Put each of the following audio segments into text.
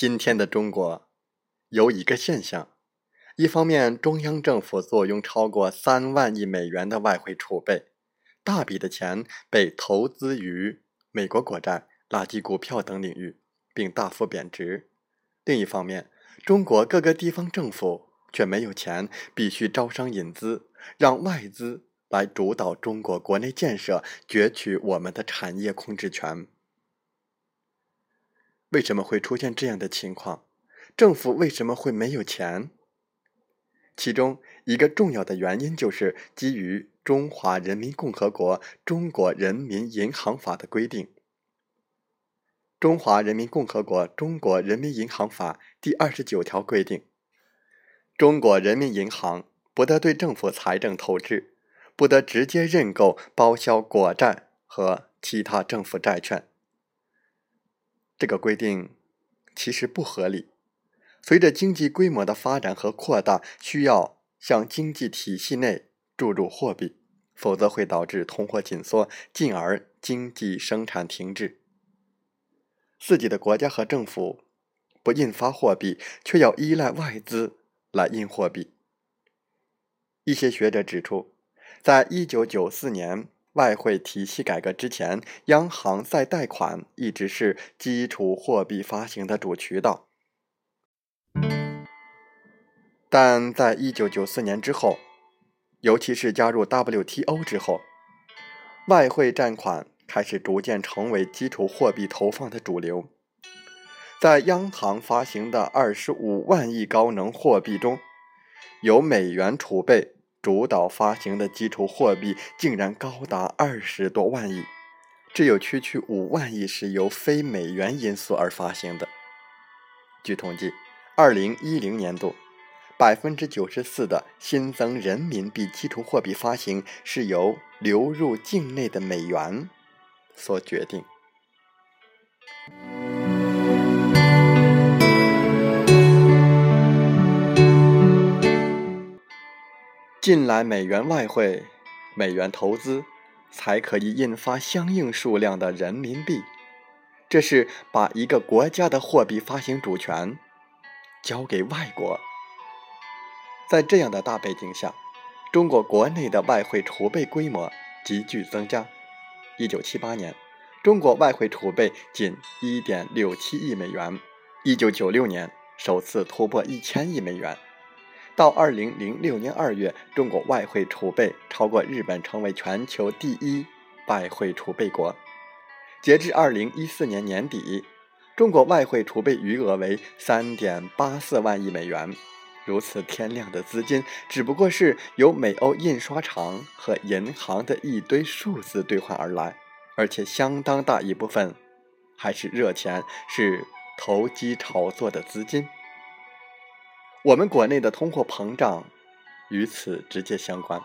今天的中国有一个现象。一方面，中央政府坐拥超过三万亿美元的外汇储备，大笔的钱被投资于美国国债、垃圾股票等领域，并大幅贬值；另一方面，中国各个地方政府却没有钱，必须招商引资，让外资来主导中国国内建设，攫取我们的产业控制权。为什么会出现这样的情况？政府为什么会没有钱？其中一个重要的原因就是基于《中华人民共和国中国人民银行法》的规定，《中华人民共和国中国人民银行法》第二十九条规定，中国人民银行不得对政府财政透支，不得直接认购、包销国债和其他政府债券。这个规定其实不合理。随着经济规模的发展和扩大，需要向经济体系内注入货币，否则会导致通货紧缩，进而经济生产停滞。自己的国家和政府不印发货币，却要依赖外资来印货币。一些学者指出，在一九九四年外汇体系改革之前，央行再贷款一直是基础货币发行的主渠道。但在一九九四年之后，尤其是加入 WTO 之后，外汇占款开始逐渐成为基础货币投放的主流。在央行发行的二十五万亿高能货币中，由美元储备主导发行的基础货币竟然高达二十多万亿，只有区区五万亿是由非美元因素而发行的。据统计，二零一零年度。百分之九十四的新增人民币基础货币发行是由流入境内的美元所决定。进来美元外汇、美元投资，才可以印发相应数量的人民币。这是把一个国家的货币发行主权交给外国。在这样的大背景下，中国国内的外汇储备规模急剧增加。一九七八年，中国外汇储备仅一点六七亿美元；一九九六年首次突破一千亿美元；到二零零六年二月，中国外汇储备超过日本，成为全球第一外汇储备国。截至二零一四年年底，中国外汇储备余额为三点八四万亿美元。如此天量的资金，只不过是由美欧印刷厂和银行的一堆数字兑换而来，而且相当大一部分还是热钱，是投机炒作的资金。我们国内的通货膨胀与此直接相关。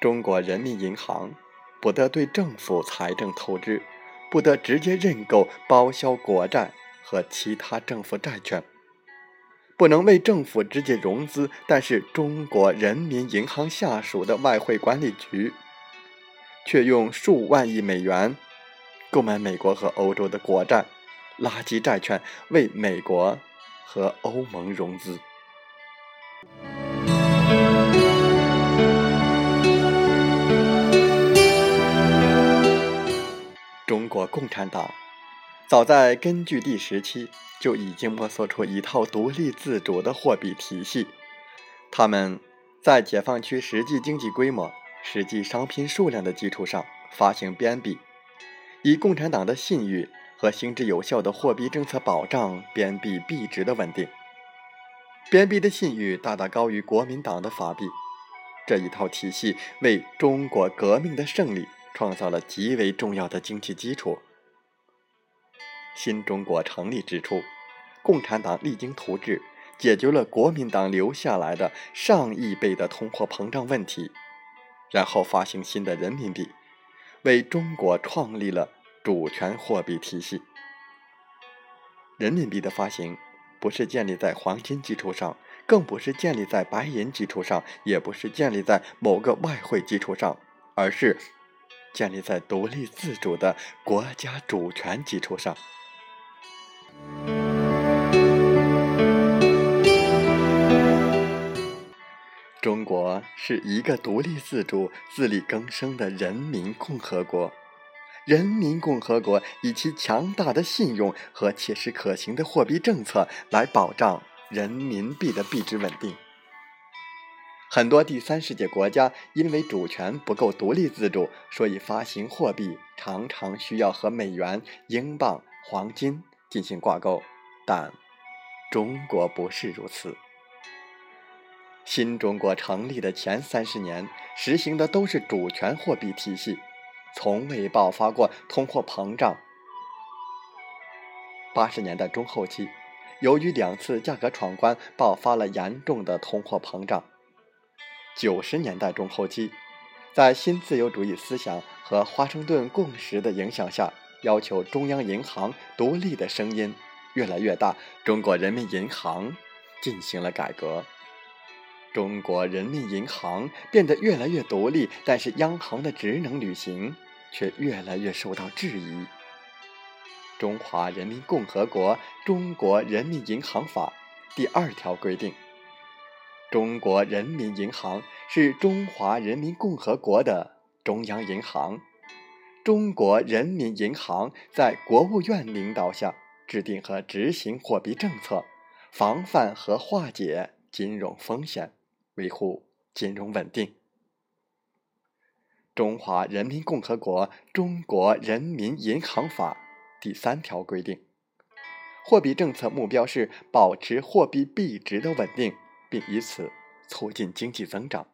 中国人民银行不得对政府财政透支，不得直接认购、包销国债。和其他政府债券不能为政府直接融资，但是中国人民银行下属的外汇管理局却用数万亿美元购买美国和欧洲的国债、垃圾债券，为美国和欧盟融资。中国共产党。早在根据地时期就已经摸索出一套独立自主的货币体系。他们在解放区实际经济规模、实际商品数量的基础上发行边币，以共产党的信誉和行之有效的货币政策保障边币币值的稳定。边币的信誉大大高于国民党的法币。这一套体系为中国革命的胜利创造了极为重要的经济基础。新中国成立之初，共产党励精图治，解决了国民党留下来的上亿倍的通货膨胀问题，然后发行新的人民币，为中国创立了主权货币体系。人民币的发行不是建立在黄金基础上，更不是建立在白银基础上，也不是建立在某个外汇基础上，而是建立在独立自主的国家主权基础上。中国是一个独立自主、自力更生的人民共和国。人民共和国以其强大的信用和切实可行的货币政策来保障人民币的币值稳定。很多第三世界国家因为主权不够独立自主，所以发行货币常常需要和美元、英镑、黄金进行挂钩，但中国不是如此。新中国成立的前三十年，实行的都是主权货币体系。从未爆发过通货膨胀。八十年代中后期，由于两次价格闯关，爆发了严重的通货膨胀。九十年代中后期，在新自由主义思想和华盛顿共识的影响下，要求中央银行独立的声音越来越大，中国人民银行进行了改革。中国人民银行变得越来越独立，但是央行的职能履行却越来越受到质疑。《中华人民共和国中国人民银行法》第二条规定：中国人民银行是中华人民共和国的中央银行。中国人民银行在国务院领导下制定和执行货币政策，防范和化解金融风险。维护金融稳定。《中华人民共和国中国人民银行法》第三条规定，货币政策目标是保持货币币值的稳定，并以此促进经济增长。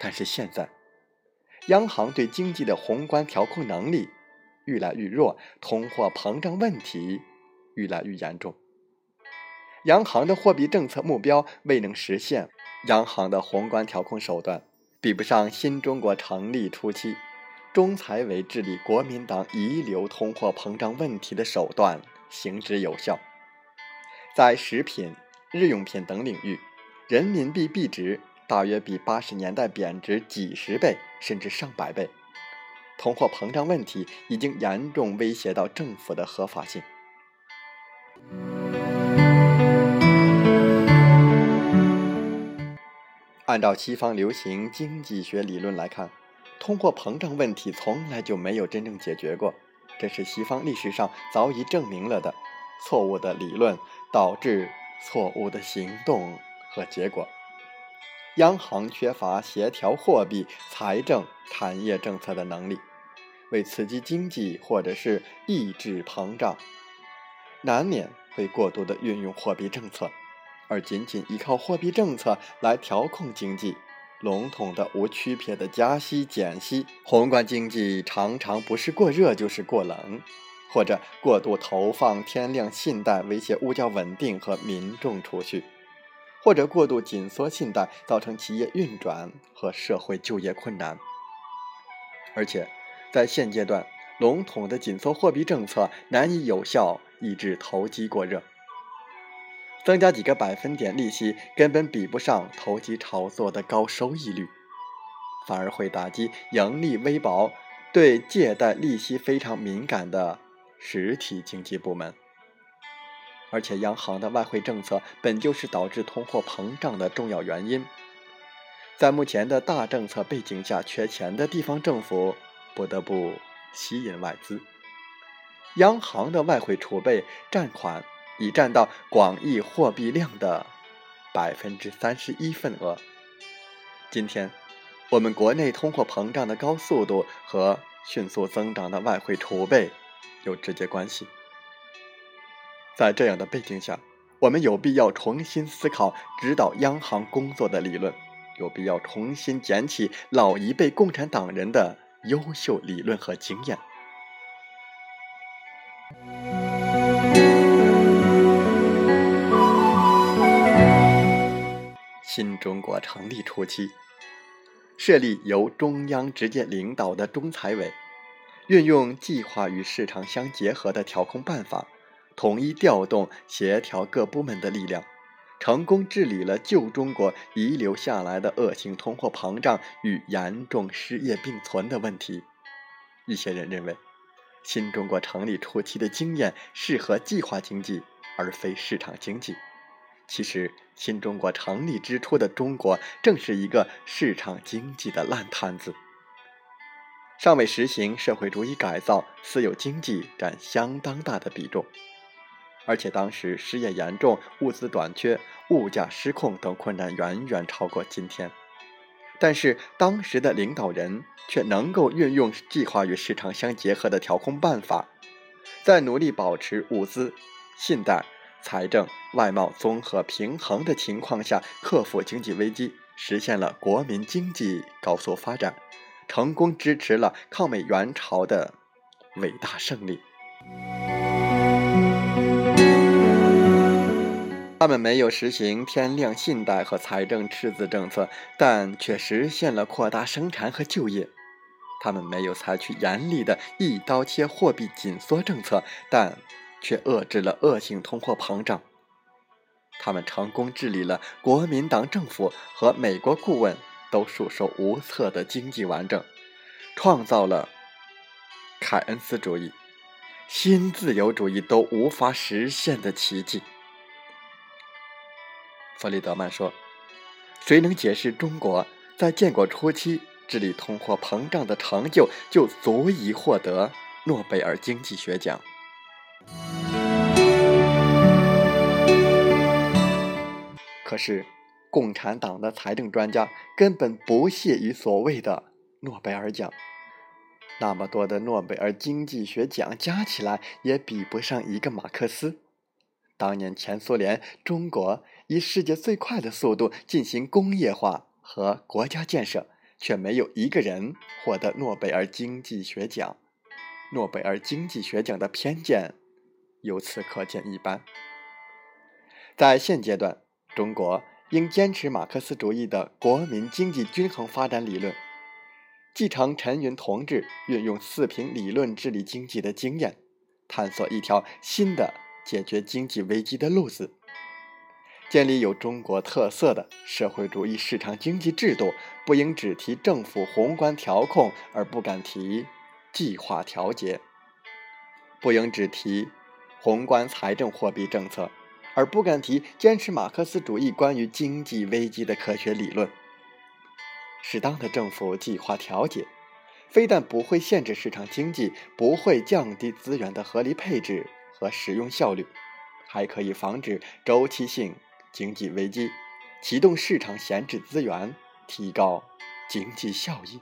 但是现在，央行对经济的宏观调控能力愈来愈弱，通货膨胀问题愈来愈严重。央行的货币政策目标未能实现，央行的宏观调控手段比不上新中国成立初期中财委治理国民党遗留通货膨胀问题的手段行之有效。在食品、日用品等领域，人民币币值大约比八十年代贬值几十倍甚至上百倍，通货膨胀问题已经严重威胁到政府的合法性。按照西方流行经济学理论来看，通货膨胀问题从来就没有真正解决过，这是西方历史上早已证明了的。错误的理论导致错误的行动和结果。央行缺乏协调货币、财政、产业政策的能力，为刺激经济或者是抑制膨胀，难免会过度的运用货币政策。而仅仅依靠货币政策来调控经济，笼统的、无区别的加息、减息，宏观经济常常不是过热就是过冷，或者过度投放天量信贷，威胁物价稳定和民众储蓄，或者过度紧缩信贷，造成企业运转和社会就业困难。而且，在现阶段，笼统的紧缩货币政策难以有效抑制投机过热。增加几个百分点利息，根本比不上投机炒作的高收益率，反而会打击盈利微薄、对借贷利息非常敏感的实体经济部门。而且，央行的外汇政策本就是导致通货膨胀的重要原因。在目前的大政策背景下，缺钱的地方政府不得不吸引外资，央行的外汇储备占款。已占到广义货币量的百分之三十一份额。今天，我们国内通货膨胀的高速度和迅速增长的外汇储备有直接关系。在这样的背景下，我们有必要重新思考指导央行工作的理论，有必要重新捡起老一辈共产党人的优秀理论和经验。新中国成立初期，设立由中央直接领导的中财委，运用计划与市场相结合的调控办法，统一调动协调各部门的力量，成功治理了旧中国遗留下来的恶性通货膨胀与严重失业并存的问题。一些人认为，新中国成立初期的经验适合计划经济，而非市场经济。其实，新中国成立之初的中国正是一个市场经济的烂摊子，尚未实行社会主义改造，私有经济占相当大的比重。而且当时失业严重、物资短缺、物价失控等困难远远超过今天。但是当时的领导人却能够运用计划与市场相结合的调控办法，在努力保持物资、信贷。财政外贸综合平衡的情况下，克服经济危机，实现了国民经济高速发展，成功支持了抗美援朝的伟大胜利。他们没有实行天量信贷和财政赤字政策，但却实现了扩大生产和就业。他们没有采取严厉的一刀切货币紧缩政策，但。却遏制了恶性通货膨胀。他们成功治理了国民党政府和美国顾问都束手无策的经济完整，创造了凯恩斯主义、新自由主义都无法实现的奇迹。弗里德曼说：“谁能解释中国在建国初期治理通货膨胀的成就，就足以获得诺贝尔经济学奖。”可是，共产党的财政专家根本不屑于所谓的诺贝尔奖。那么多的诺贝尔经济学奖加起来，也比不上一个马克思。当年前苏联、中国以世界最快的速度进行工业化和国家建设，却没有一个人获得诺贝尔经济学奖。诺贝尔经济学奖的偏见。由此可见一斑。在现阶段，中国应坚持马克思主义的国民经济均衡发展理论，继承陈云同志运用四平理论治理经济的经验，探索一条新的解决经济危机的路子，建立有中国特色的社会主义市场经济制度。不应只提政府宏观调控，而不敢提计划调节；不应只提。宏观财政货币政策，而不敢提坚持马克思主义关于经济危机的科学理论。适当的政府计划调节，非但不会限制市场经济，不会降低资源的合理配置和使用效率，还可以防止周期性经济危机，启动市场闲置资源，提高经济效益。